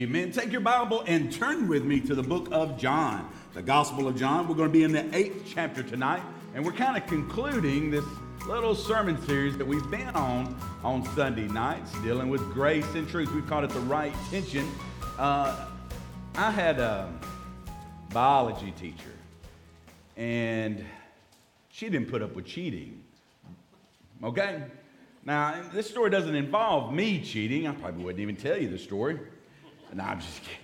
Amen. Take your Bible and turn with me to the book of John, the Gospel of John. We're going to be in the eighth chapter tonight, and we're kind of concluding this little sermon series that we've been on on Sunday nights, dealing with grace and truth. We've called it the right tension. Uh, I had a biology teacher, and she didn't put up with cheating. Okay? Now, this story doesn't involve me cheating. I probably wouldn't even tell you the story. No, I'm just kidding.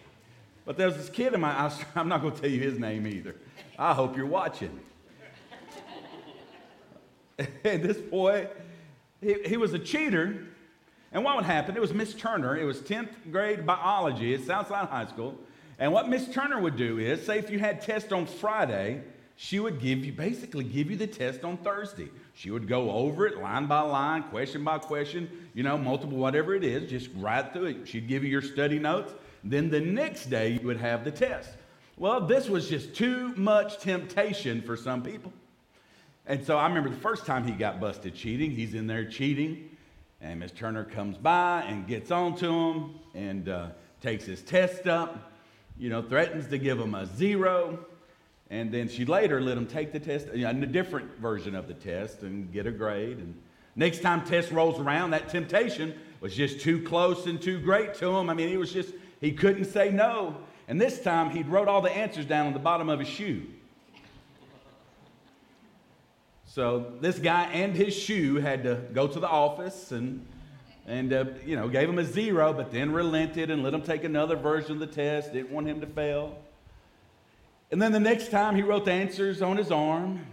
But there's this kid in my, I, I'm not going to tell you his name either. I hope you're watching. and this boy, he, he was a cheater. And what would happen? It was Miss Turner. It was 10th grade biology at Southside High School. And what Miss Turner would do is, say if you had test on Friday, she would give you, basically give you the test on Thursday. She would go over it line by line, question by question, you know, multiple, whatever it is, just right through it. She'd give you your study notes. Then the next day, you would have the test. Well, this was just too much temptation for some people. And so I remember the first time he got busted cheating, he's in there cheating, and Miss Turner comes by and gets on to him and uh, takes his test up, you know, threatens to give him a zero. And then she later let him take the test, a different version of the test, and get a grade. And next time test rolls around, that temptation was just too close and too great to him. I mean, he was just, he couldn't say no. And this time he wrote all the answers down on the bottom of his shoe. So this guy and his shoe had to go to the office and, and uh, you know, gave him a zero, but then relented and let him take another version of the test. Didn't want him to fail. And then the next time he wrote the answers on his arm.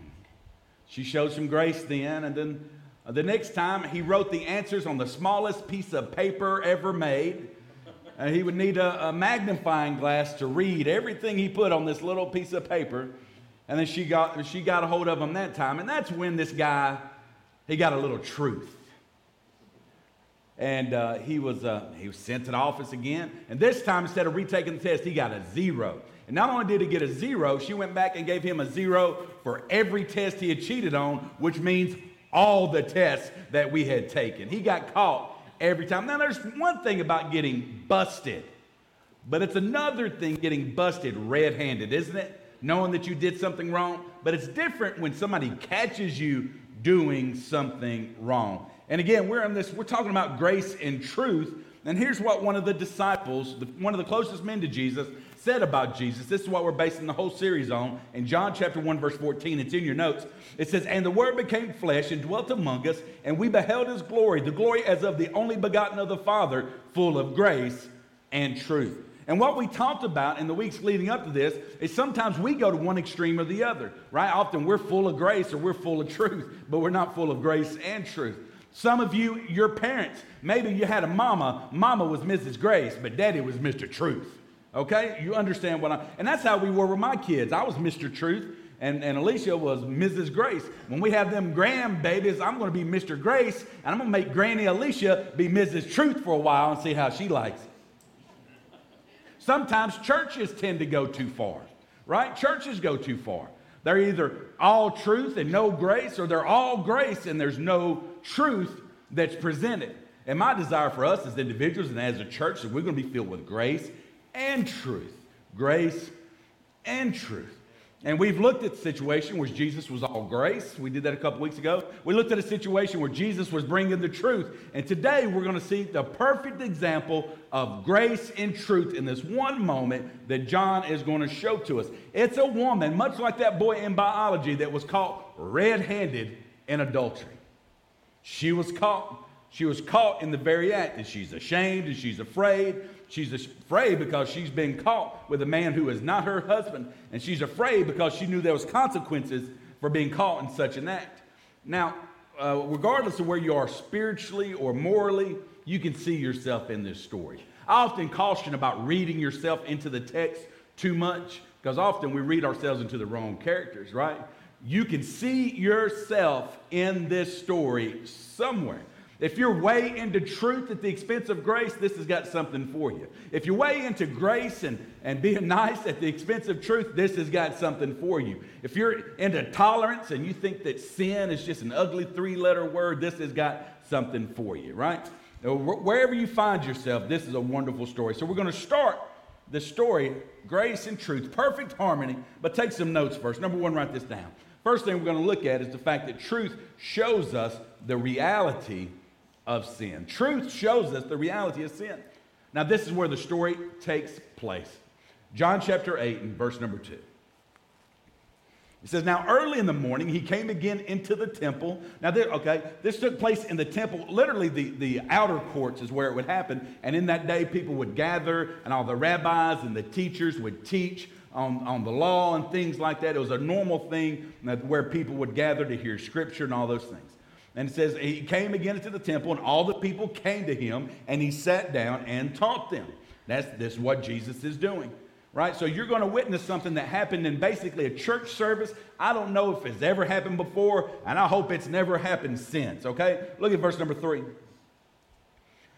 She showed some grace then. And then uh, the next time he wrote the answers on the smallest piece of paper ever made. And uh, he would need a, a, magnifying glass to read everything he put on this little piece of paper. And then she got, she got a hold of him that time. And that's when this guy, he got a little truth. And uh, he, was, uh, he was sent to the office again. And this time, instead of retaking the test, he got a zero. And not only did he get a zero, she went back and gave him a zero for every test he had cheated on, which means all the tests that we had taken. He got caught every time. Now, there's one thing about getting busted, but it's another thing getting busted red handed, isn't it? Knowing that you did something wrong. But it's different when somebody catches you doing something wrong. And again, we're in this, we're talking about grace and truth. And here's what one of the disciples, one of the closest men to Jesus, said about Jesus. This is what we're basing the whole series on. In John chapter 1, verse 14, it's in your notes. It says, And the Word became flesh and dwelt among us, and we beheld his glory, the glory as of the only begotten of the Father, full of grace and truth. And what we talked about in the weeks leading up to this is sometimes we go to one extreme or the other, right? Often we're full of grace or we're full of truth, but we're not full of grace and truth. Some of you, your parents, maybe you had a mama, mama was Mrs. Grace, but daddy was Mr. Truth. Okay? You understand what I'm. and that's how we were with my kids. I was Mr. Truth. And, and Alicia was Mrs. Grace. When we have them grandbabies, I'm going to be Mr. Grace, and I'm going to make Granny Alicia be Mrs. Truth for a while and see how she likes it. Sometimes churches tend to go too far, right? Churches go too far. They're either all truth and no grace, or they're all grace and there's no truth that's presented. And my desire for us as individuals and as a church is we're going to be filled with grace and truth. Grace and truth. And we've looked at the situation where Jesus was all grace. We did that a couple weeks ago. We looked at a situation where Jesus was bringing the truth. And today we're going to see the perfect example of grace and truth in this one moment that John is going to show to us. It's a woman, much like that boy in biology, that was caught red handed in adultery. She was caught. She was caught in the very act, and she's ashamed and she's afraid. She's afraid because she's been caught with a man who is not her husband. And she's afraid because she knew there was consequences for being caught in such an act. Now, uh, regardless of where you are spiritually or morally, you can see yourself in this story. I often caution about reading yourself into the text too much because often we read ourselves into the wrong characters, right? You can see yourself in this story somewhere. If you're way into truth at the expense of grace, this has got something for you. If you're way into grace and, and being nice at the expense of truth, this has got something for you. If you're into tolerance and you think that sin is just an ugly three letter word, this has got something for you, right? Wherever you find yourself, this is a wonderful story. So we're going to start the story, grace and truth, perfect harmony, but take some notes first. Number one, write this down. First thing we're going to look at is the fact that truth shows us the reality of sin. Truth shows us the reality of sin. Now, this is where the story takes place. John chapter 8 and verse number 2. It says, Now early in the morning, he came again into the temple. Now, this, okay, this took place in the temple. Literally, the, the outer courts is where it would happen. And in that day, people would gather, and all the rabbis and the teachers would teach on, on the law and things like that. It was a normal thing where people would gather to hear scripture and all those things. And it says, He came again into the temple, and all the people came to him, and he sat down and taught them. That's this is what Jesus is doing right? So you're going to witness something that happened in basically a church service. I don't know if it's ever happened before, and I hope it's never happened since, okay? Look at verse number three.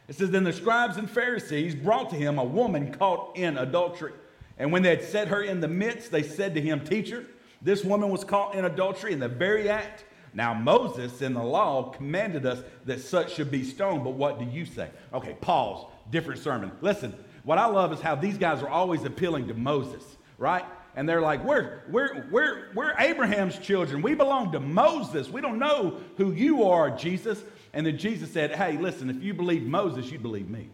It says, Then the scribes and Pharisees brought to him a woman caught in adultery. And when they had set her in the midst, they said to him, Teacher, this woman was caught in adultery in the very act. Now, Moses in the law commanded us that such should be stoned, but what do you say? Okay, pause, different sermon. Listen, what I love is how these guys are always appealing to Moses, right? And they're like, we're, we're, we're, we're Abraham's children. We belong to Moses. We don't know who you are, Jesus. And then Jesus said, Hey, listen, if you believe Moses, you believe me.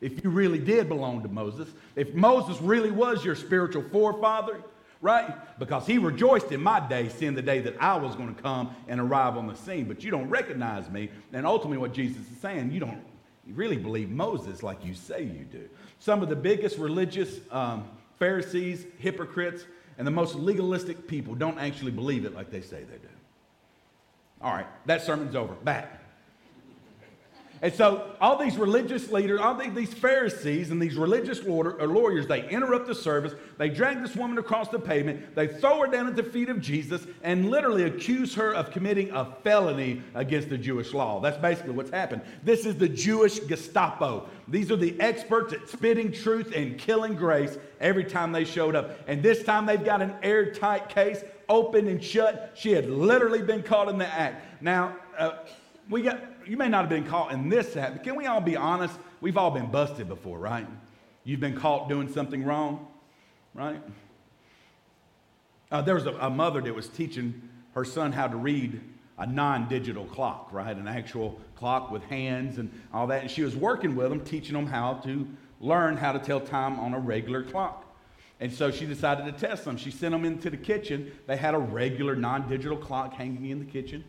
If you really did belong to Moses, if Moses really was your spiritual forefather, right? Because he rejoiced in my day, seeing the day that I was going to come and arrive on the scene. But you don't recognize me. And ultimately, what Jesus is saying, you don't really believe Moses like you say you do. Some of the biggest religious um, Pharisees, hypocrites, and the most legalistic people don't actually believe it like they say they do. All right, that sermon's over. Back. And so all these religious leaders, all these Pharisees and these religious uh, lawyers, they interrupt the service. They drag this woman across the pavement. They throw her down at the feet of Jesus and literally accuse her of committing a felony against the Jewish law. That's basically what's happened. This is the Jewish Gestapo. These are the experts at spitting truth and killing grace every time they showed up. And this time they've got an airtight case, open and shut. She had literally been caught in the act. Now, uh, we got you may not have been caught in this act, but can we all be honest? We've all been busted before, right? You've been caught doing something wrong, right? Uh, there was a, a mother that was teaching her son how to read a non-digital clock, right? An actual clock with hands and all that. And she was working with them, teaching them how to learn how to tell time on a regular clock. And so she decided to test them. She sent them into the kitchen. They had a regular non-digital clock hanging in the kitchen.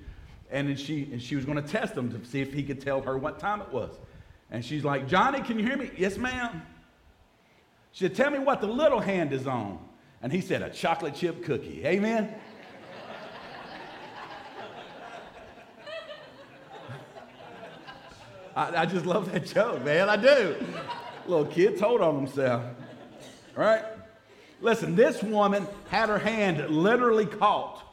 And then she, and she was going to test him to see if he could tell her what time it was. And she's like, Johnny, can you hear me? Yes, ma'am. She said, Tell me what the little hand is on. And he said, A chocolate chip cookie. Amen. I, I, just love that joke, man. I do. Little kid told on himself. All right? Listen, this woman had her hand literally caught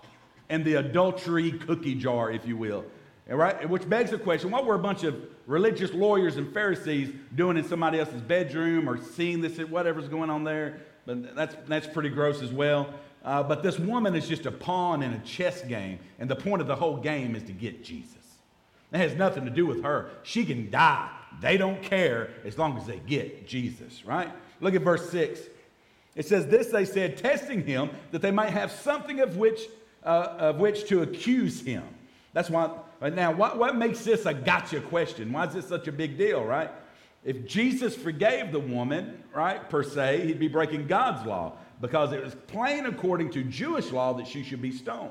and the adultery cookie jar, if you will. Right? Which begs the question what were a bunch of religious lawyers and Pharisees doing in somebody else's bedroom or seeing this, whatever's going on there? But that's, that's pretty gross as well. Uh, but this woman is just a pawn in a chess game, and the point of the whole game is to get Jesus. It has nothing to do with her. She can die. They don't care as long as they get Jesus, right? Look at verse 6. It says, This they said, testing him, that they might have something of which uh, of which to accuse him. That's why, now, what, what makes this a gotcha question? Why is this such a big deal, right? If Jesus forgave the woman, right, per se, he'd be breaking God's law because it was plain according to Jewish law that she should be stoned.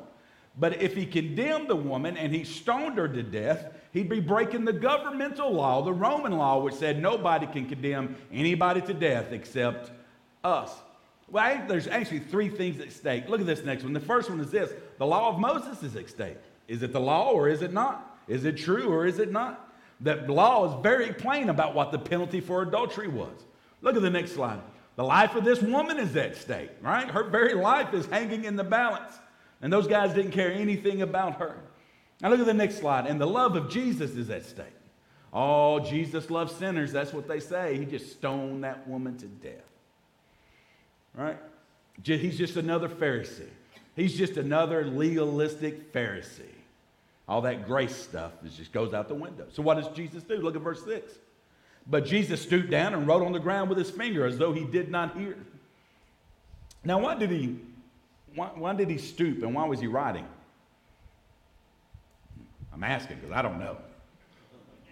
But if he condemned the woman and he stoned her to death, he'd be breaking the governmental law, the Roman law, which said nobody can condemn anybody to death except us. Well, there's actually three things at stake. Look at this next one. The first one is this the law of Moses is at stake. Is it the law or is it not? Is it true or is it not? The law is very plain about what the penalty for adultery was. Look at the next slide. The life of this woman is at stake, right? Her very life is hanging in the balance. And those guys didn't care anything about her. Now look at the next slide. And the love of Jesus is at stake. Oh, Jesus loves sinners. That's what they say. He just stoned that woman to death right? He's just another Pharisee. He's just another legalistic Pharisee. All that grace stuff just goes out the window. So what does Jesus do? Look at verse 6. But Jesus stooped down and wrote on the ground with his finger as though he did not hear. Now, why did he, why, why did he stoop and why was he writing? I'm asking because I don't know.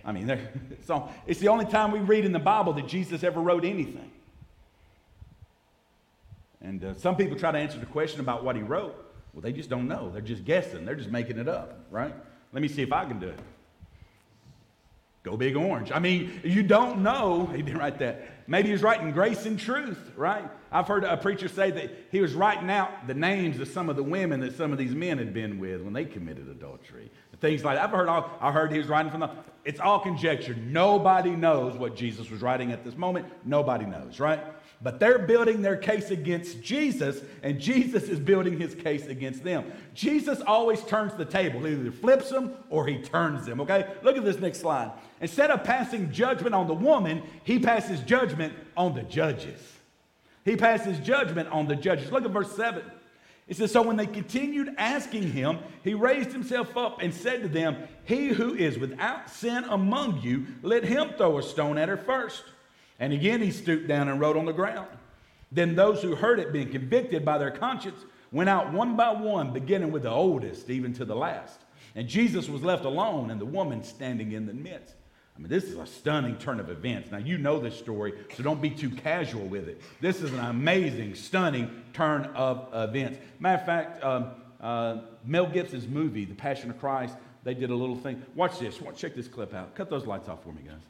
I mean, so it's the only time we read in the Bible that Jesus ever wrote anything. And uh, some people try to answer the question about what he wrote. Well, they just don't know. They're just guessing. They're just making it up, right? Let me see if I can do it. Go big orange. I mean, you don't know. He didn't write that. Maybe he was writing grace and truth, right? I've heard a preacher say that he was writing out the names of some of the women that some of these men had been with when they committed adultery. Things like that. I've heard all, I heard he was writing from the, it's all conjecture. Nobody knows what Jesus was writing at this moment. Nobody knows, right? But they're building their case against Jesus, and Jesus is building his case against them. Jesus always turns the table. He either flips them or he turns them, okay? Look at this next slide. Instead of passing judgment on the woman, he passes judgment on the judges. He passes judgment on the judges. Look at verse 7. It says, So when they continued asking him, he raised himself up and said to them, He who is without sin among you, let him throw a stone at her first. And again he stooped down and wrote on the ground. Then those who heard it, being convicted by their conscience, went out one by one, beginning with the oldest, even to the last. And Jesus was left alone, and the woman standing in the midst. I mean, this is a stunning turn of events. Now, you know this story, so don't be too casual with it. This is an amazing, stunning turn of events. Matter of fact, um, uh, Mel Gibson's movie, The Passion of Christ, they did a little thing. Watch this. Check this clip out. Cut those lights off for me, guys.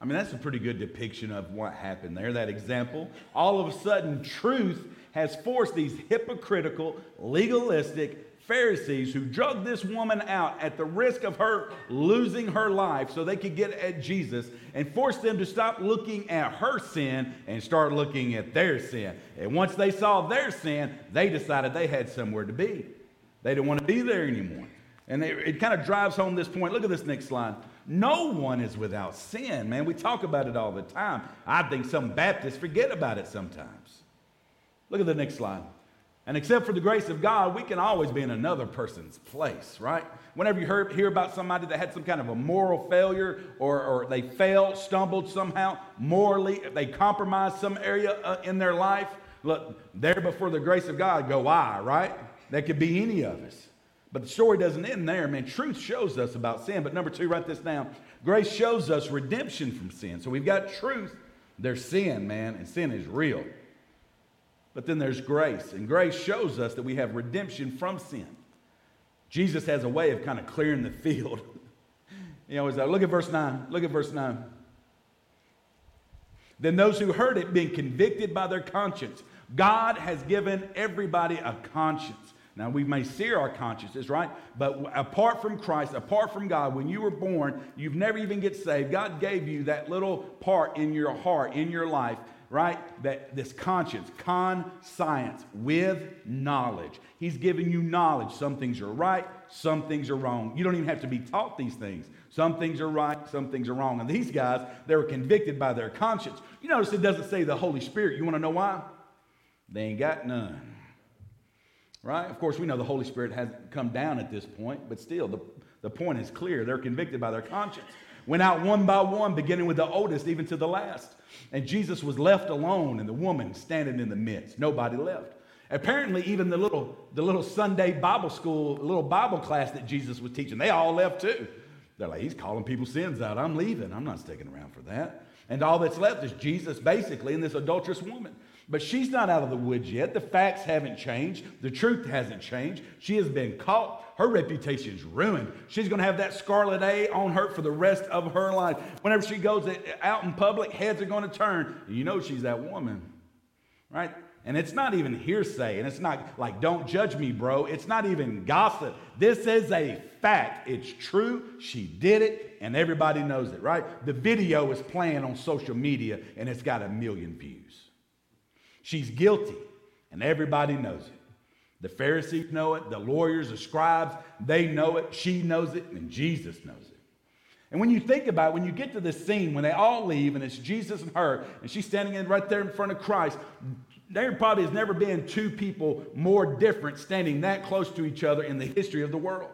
I mean, that's a pretty good depiction of what happened there, that example. All of a sudden, truth has forced these hypocritical, legalistic Pharisees who drugged this woman out at the risk of her losing her life so they could get at Jesus and forced them to stop looking at her sin and start looking at their sin. And once they saw their sin, they decided they had somewhere to be. They didn't want to be there anymore. And it kind of drives home this point. Look at this next slide. No one is without sin, man. We talk about it all the time. I think some Baptists forget about it sometimes. Look at the next slide. And except for the grace of God, we can always be in another person's place, right? Whenever you hear, hear about somebody that had some kind of a moral failure or, or they failed, stumbled somehow, morally, they compromised some area uh, in their life, look, there before the grace of God go I, right? That could be any of us. But the story doesn't end there, man. Truth shows us about sin. But number two, write this down. Grace shows us redemption from sin. So we've got truth, there's sin, man, and sin is real. But then there's grace, and grace shows us that we have redemption from sin. Jesus has a way of kind of clearing the field. you know, look at verse 9. Look at verse 9. Then those who heard it being convicted by their conscience. God has given everybody a conscience. Now, we may sear our consciences, right? But apart from Christ, apart from God, when you were born, you've never even get saved. God gave you that little part in your heart, in your life, right? That this conscience, conscience with knowledge. He's giving you knowledge. Some things are right, some things are wrong. You don't even have to be taught these things. Some things are right, some things are wrong. And these guys, they were convicted by their conscience. You notice it doesn't say the Holy Spirit. You want to know why? They ain't got none. Right? Of course, we know the Holy Spirit hasn't come down at this point, but still, the, the point is clear. They're convicted by their conscience. Went out one by one, beginning with the oldest, even to the last. And Jesus was left alone, and the woman standing in the midst. Nobody left. Apparently, even the little, the little Sunday Bible school, little Bible class that Jesus was teaching, they all left too. They're like, he's calling people's sins out. I'm leaving. I'm not sticking around for that. And all that's left is Jesus, basically, and this adulterous woman. But she's not out of the woods yet. The facts haven't changed. The truth hasn't changed. She has been caught. Her reputation's ruined. She's going to have that scarlet A on her for the rest of her life. Whenever she goes out in public, heads are going to turn. You know she's that woman, right? And it's not even hearsay, and it's not like, don't judge me, bro. It's not even gossip. This is a fact. It's true. She did it, and everybody knows it, right? The video is playing on social media, and it's got a million views. She's guilty, and everybody knows it. The Pharisees know it, the lawyers, the scribes, they know it, she knows it, and Jesus knows it. And when you think about it, when you get to this scene, when they all leave, and it's Jesus and her, and she's standing in right there in front of Christ, there probably has never been two people more different standing that close to each other in the history of the world.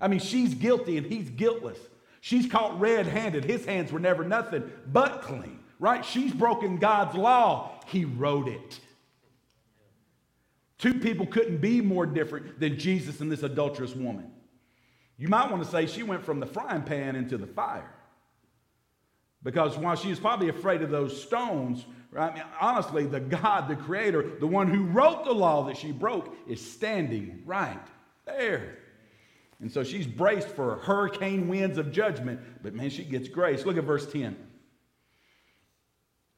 I mean, she's guilty and he's guiltless. She's caught red handed. His hands were never nothing but clean, right? She's broken God's law. He wrote it. Two people couldn't be more different than Jesus and this adulterous woman. You might want to say she went from the frying pan into the fire. Because while she was probably afraid of those stones, right, I mean, honestly, the God, the Creator, the one who wrote the law that she broke, is standing right there. And so she's braced for hurricane winds of judgment, but man, she gets grace. Look at verse 10.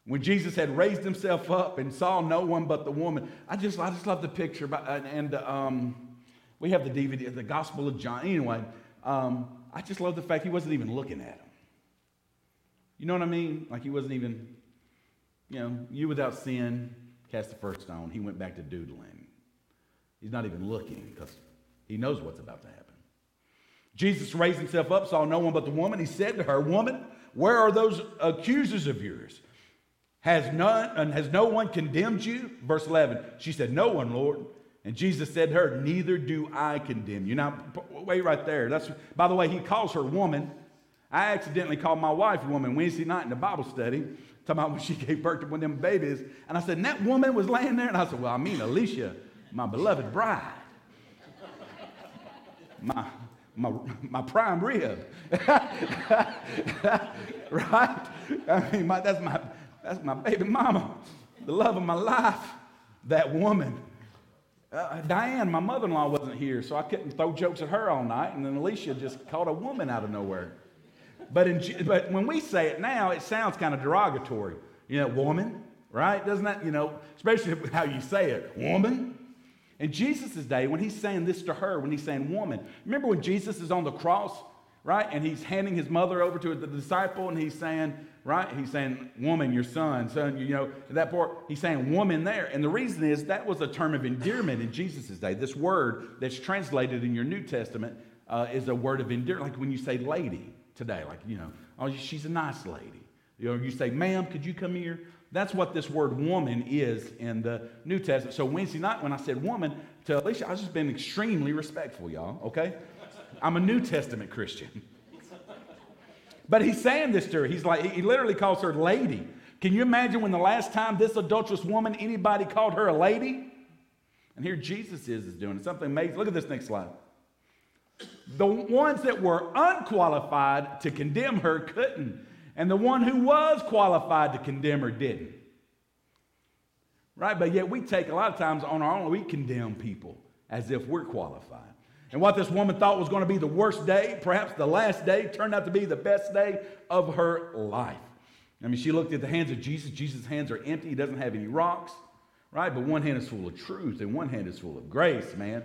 When Jesus had raised himself up and saw no one but the woman, I just, I just love the picture. And um, we have the DVD, the Gospel of John. Anyway, um, I just love the fact he wasn't even looking at him. You know what I mean? Like he wasn't even, you know, you without sin, cast the first stone. He went back to doodling. He's not even looking because he knows what's about to happen. Jesus raised himself up, saw no one but the woman. He said to her, Woman, where are those accusers of yours? Has none and has no one condemned you? Verse 11. She said, No one, Lord. And Jesus said to her, Neither do I condemn you. Now, wait right there. That's by the way, he calls her woman. I accidentally called my wife woman Wednesday night in the Bible study, talking about when she gave birth to one of them babies. And I said, and that woman was laying there. And I said, Well, I mean Alicia, my beloved bride. My my, my prime rib. right? I mean, my, that's my that's my baby mama, the love of my life, that woman. Uh, Diane, my mother in law, wasn't here, so I couldn't throw jokes at her all night. And then Alicia just called a woman out of nowhere. But, in, but when we say it now, it sounds kind of derogatory. You know, woman, right? Doesn't that, you know, especially how you say it, woman? In Jesus' day, when he's saying this to her, when he's saying woman, remember when Jesus is on the cross, right? And he's handing his mother over to the disciple and he's saying, right? He's saying, woman, your son, son, you know, that part, he's saying woman there. And the reason is that was a term of endearment in Jesus' day. This word that's translated in your New Testament uh, is a word of endearment, like when you say lady today, like, you know, oh, she's a nice lady. You know, you say, ma'am, could you come here? That's what this word woman is in the New Testament. So Wednesday night when I said woman to Alicia, I've just been extremely respectful, y'all, okay? I'm a New Testament Christian. But he's saying this to her. He's like, he literally calls her lady. Can you imagine when the last time this adulterous woman, anybody called her a lady? And here Jesus is, is doing something amazing. Look at this next slide. The ones that were unqualified to condemn her couldn't. And the one who was qualified to condemn her didn't. Right? But yet we take a lot of times on our own, we condemn people as if we're qualified. And what this woman thought was going to be the worst day, perhaps the last day, turned out to be the best day of her life. I mean, she looked at the hands of Jesus. Jesus' hands are empty. He doesn't have any rocks, right? But one hand is full of truth and one hand is full of grace, man.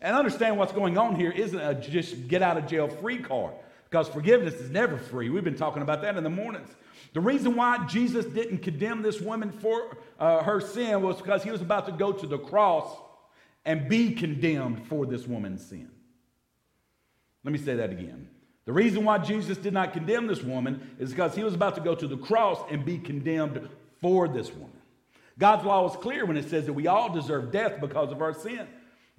And understand what's going on here isn't a just get out of jail free card because forgiveness is never free. We've been talking about that in the mornings. The reason why Jesus didn't condemn this woman for uh, her sin was because he was about to go to the cross and be condemned for this woman's sin. Let me say that again. The reason why Jesus did not condemn this woman is because he was about to go to the cross and be condemned for this woman. God's law is clear when it says that we all deserve death because of our sin.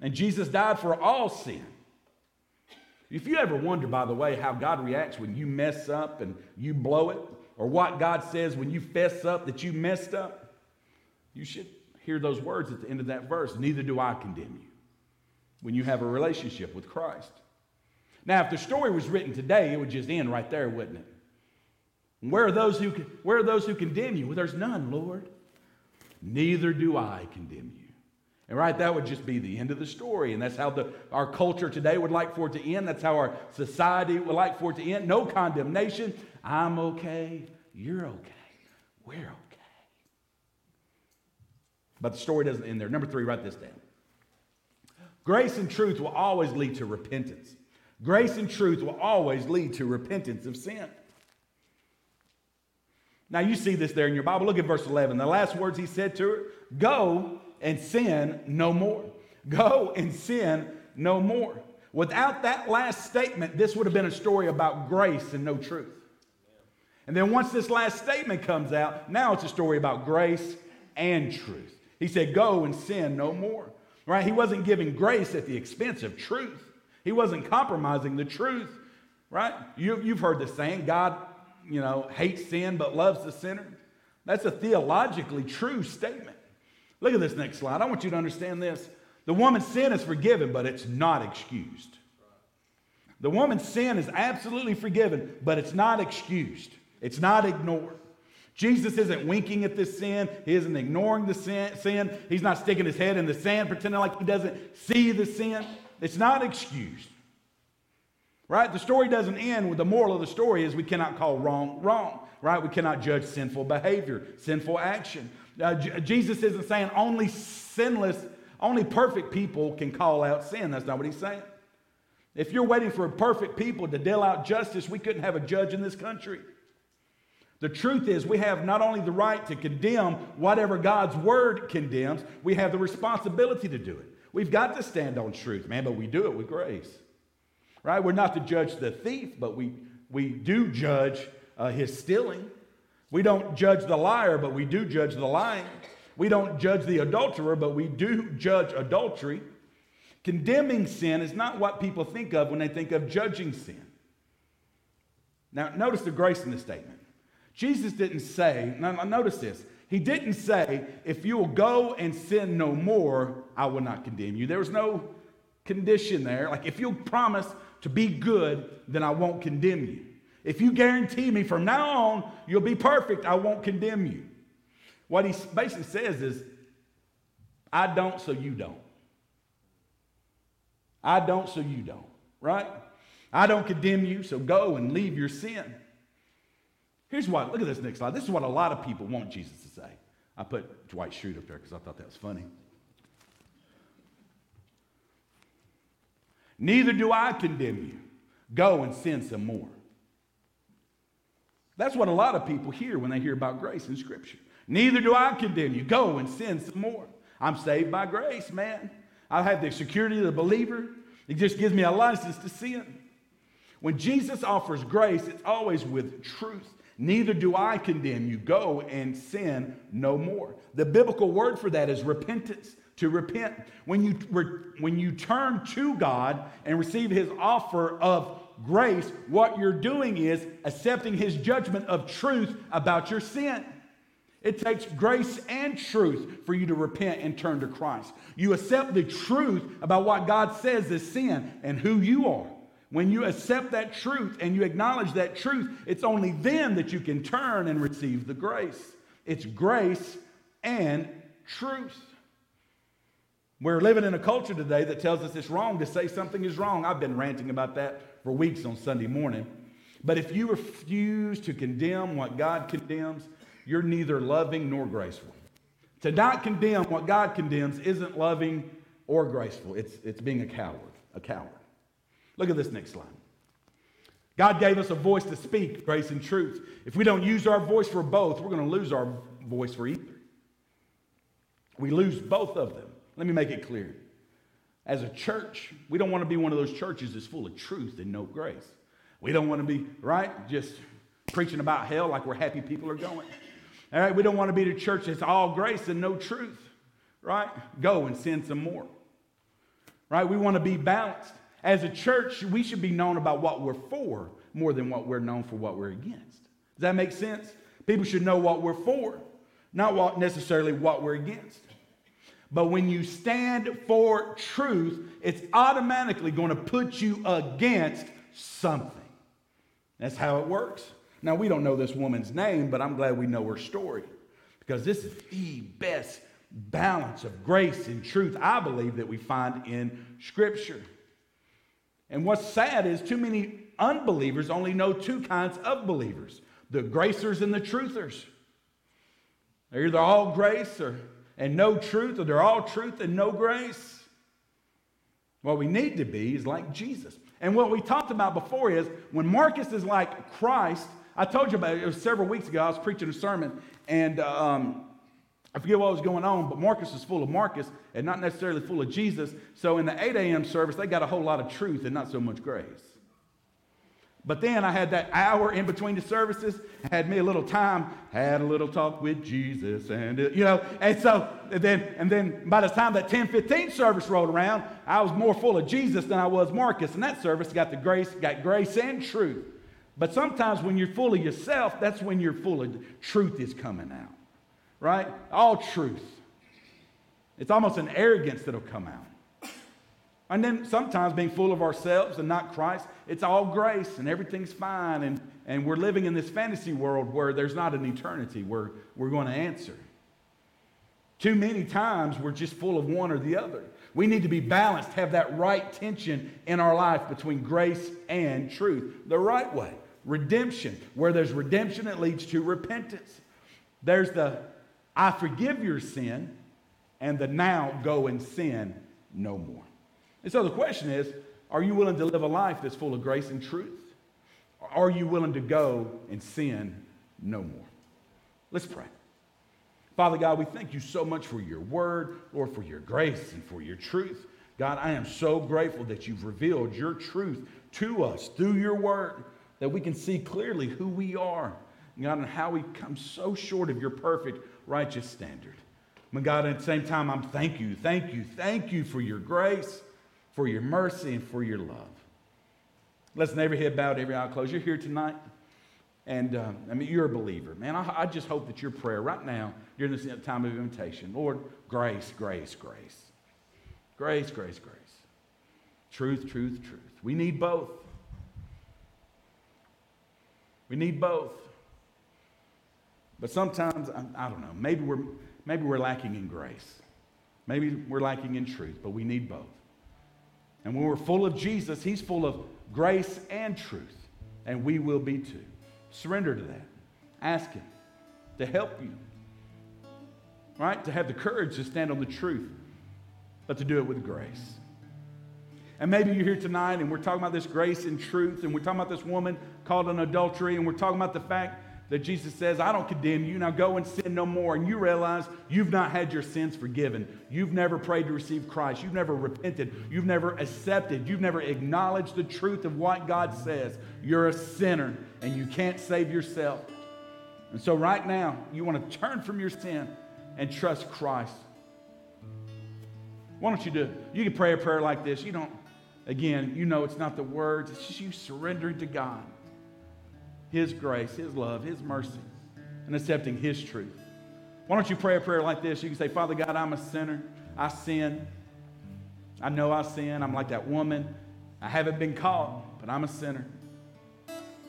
And Jesus died for all sin. If you ever wonder, by the way, how God reacts when you mess up and you blow it, or what God says when you fess up that you messed up, you should hear those words at the end of that verse. Neither do I condemn you when you have a relationship with Christ. Now, if the story was written today, it would just end right there, wouldn't it? Where are those who, where are those who condemn you? Well, there's none, Lord. Neither do I condemn you. And right, that would just be the end of the story. And that's how the, our culture today would like for it to end. That's how our society would like for it to end. No condemnation. I'm okay. You're okay. We're okay. But the story doesn't end there. Number three, write this down. Grace and truth will always lead to repentance. Grace and truth will always lead to repentance of sin. Now, you see this there in your Bible. Look at verse 11. The last words he said to her Go and sin no more. Go and sin no more. Without that last statement, this would have been a story about grace and no truth. And then once this last statement comes out, now it's a story about grace and truth. He said, Go and sin no more. Right? He wasn't giving grace at the expense of truth. He wasn't compromising the truth, right? You, you've heard the saying, God, you know, hates sin but loves the sinner. That's a theologically true statement. Look at this next slide. I want you to understand this. The woman's sin is forgiven, but it's not excused. The woman's sin is absolutely forgiven, but it's not excused. It's not ignored. Jesus isn't winking at this sin. He isn't ignoring the sin. He's not sticking his head in the sand, pretending like he doesn't see the sin. It's not excused. Right? The story doesn't end with the moral of the story is we cannot call wrong wrong. Right? We cannot judge sinful behavior, sinful action. Uh, J- Jesus isn't saying only sinless, only perfect people can call out sin. That's not what he's saying. If you're waiting for perfect people to deal out justice, we couldn't have a judge in this country. The truth is, we have not only the right to condemn whatever God's word condemns, we have the responsibility to do it. We've got to stand on truth, man, but we do it with grace. Right? We're not to judge the thief, but we, we do judge uh, his stealing. We don't judge the liar, but we do judge the lying. We don't judge the adulterer, but we do judge adultery. Condemning sin is not what people think of when they think of judging sin. Now, notice the grace in the statement. Jesus didn't say, now notice this, he didn't say, if you will go and sin no more, I will not condemn you. There was no condition there. Like, if you'll promise to be good, then I won't condemn you. If you guarantee me from now on you'll be perfect, I won't condemn you. What he basically says is, I don't, so you don't. I don't, so you don't, right? I don't condemn you, so go and leave your sin. Here's what, look at this next slide. This is what a lot of people want Jesus to say. I put Dwight Schrute up there because I thought that was funny. Neither do I condemn you. Go and sin some more. That's what a lot of people hear when they hear about grace in Scripture. Neither do I condemn you. Go and sin some more. I'm saved by grace, man. I have the security of the believer. It just gives me a license to sin. When Jesus offers grace, it's always with truth. Neither do I condemn you. Go and sin no more. The biblical word for that is repentance. To repent. When you, when you turn to God and receive his offer of grace, what you're doing is accepting his judgment of truth about your sin. It takes grace and truth for you to repent and turn to Christ. You accept the truth about what God says is sin and who you are. When you accept that truth and you acknowledge that truth, it's only then that you can turn and receive the grace. It's grace and truth. We're living in a culture today that tells us it's wrong to say something is wrong. I've been ranting about that for weeks on Sunday morning. But if you refuse to condemn what God condemns, you're neither loving nor graceful. To not condemn what God condemns isn't loving or graceful. It's, it's being a coward, a coward. Look at this next line. God gave us a voice to speak grace and truth. If we don't use our voice for both, we're going to lose our voice for either. We lose both of them. Let me make it clear. As a church, we don't want to be one of those churches that's full of truth and no grace. We don't want to be, right, just preaching about hell like we're happy people are going. All right, we don't want to be the church that's all grace and no truth, right? Go and sin some more, right? We want to be balanced. As a church, we should be known about what we're for more than what we're known for what we're against. Does that make sense? People should know what we're for, not what necessarily what we're against. But when you stand for truth, it's automatically going to put you against something. That's how it works. Now, we don't know this woman's name, but I'm glad we know her story because this is the best balance of grace and truth, I believe, that we find in Scripture. And what's sad is too many unbelievers only know two kinds of believers the gracers and the truthers. They're either all grace or and no truth, or they're all truth and no grace. What we need to be is like Jesus. And what we talked about before is when Marcus is like Christ, I told you about it, it was several weeks ago. I was preaching a sermon, and um, I forget what was going on, but Marcus was full of Marcus and not necessarily full of Jesus. So in the 8 a.m. service, they got a whole lot of truth and not so much grace. But then I had that hour in between the services, had me a little time, had a little talk with Jesus, and you know, and so and then and then by the time that 10:15 service rolled around, I was more full of Jesus than I was Marcus, and that service got the grace, got grace and truth. But sometimes when you're full of yourself, that's when you're full of truth is coming out. Right? All truth. It's almost an arrogance that'll come out. And then sometimes being full of ourselves and not Christ, it's all grace and everything's fine. And, and we're living in this fantasy world where there's not an eternity where we're going to answer. Too many times we're just full of one or the other. We need to be balanced, have that right tension in our life between grace and truth, the right way. Redemption. Where there's redemption, it leads to repentance. There's the I forgive your sin, and the now go and sin no more. And so the question is are you willing to live a life that's full of grace and truth? Or are you willing to go and sin no more? Let's pray. Father God, we thank you so much for your word, Lord, for your grace and for your truth. God, I am so grateful that you've revealed your truth to us through your word, that we can see clearly who we are, God, and how we come so short of your perfect, righteous standard. But God, at the same time, I'm thank you, thank you, thank you for your grace for your mercy, and for your love. Let's every head bowed, every eye closed. You're here tonight, and um, I mean, you're a believer. Man, I, I just hope that your prayer right now, during this time of invitation, Lord, grace, grace, grace. Grace, grace, grace. Truth, truth, truth. We need both. We need both. But sometimes, I, I, don't know, maybe we're, maybe we're lacking in grace. Maybe we're lacking in truth, but we need both. And when we're full of Jesus, He's full of grace and truth. And we will be too. Surrender to that. Ask Him to help you. Right? To have the courage to stand on the truth, but to do it with grace. And maybe you're here tonight and we're talking about this grace and truth, and we're talking about this woman called an adultery, and we're talking about the fact that Jesus says, I don't condemn you. Now go and sin no more. And you realize you've not had your sins forgiven. You've never prayed to receive Christ. You've never repented. You've never accepted. You've never acknowledged the truth of what God says. You're a sinner and you can't save yourself. And so, right now, you want to turn from your sin and trust Christ. Why don't you do it? You can pray a prayer like this. You don't, again, you know it's not the words, it's just you surrendering to God. His grace, His love, His mercy, and accepting His truth. Why don't you pray a prayer like this? You can say, Father God, I'm a sinner. I sin. I know I sin. I'm like that woman. I haven't been caught, but I'm a sinner.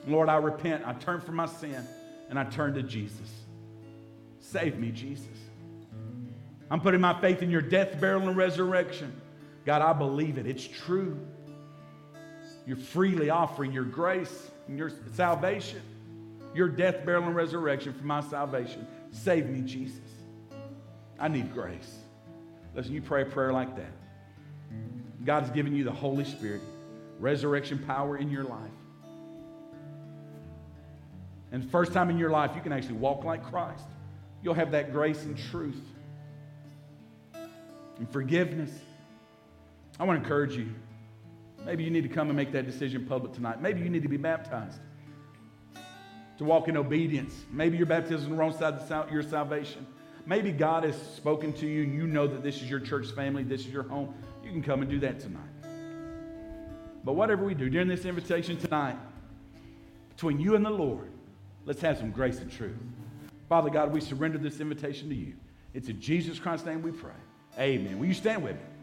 Lord, I repent. I turn from my sin and I turn to Jesus. Save me, Jesus. I'm putting my faith in your death, burial, and resurrection. God, I believe it. It's true. You're freely offering your grace your salvation, your death, burial, and resurrection for my salvation. Save me, Jesus. I need grace. Listen, you pray a prayer like that. God has given you the Holy Spirit, resurrection power in your life. And first time in your life, you can actually walk like Christ. You'll have that grace and truth and forgiveness. I want to encourage you. Maybe you need to come and make that decision public tonight. Maybe you need to be baptized to walk in obedience. Maybe your baptism is the wrong side of your salvation. Maybe God has spoken to you and you know that this is your church family, this is your home. You can come and do that tonight. But whatever we do during this invitation tonight, between you and the Lord, let's have some grace and truth. Father God, we surrender this invitation to you. It's in Jesus Christ's name we pray. Amen. Will you stand with me?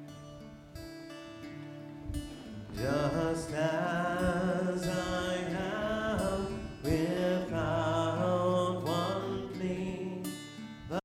just as I am.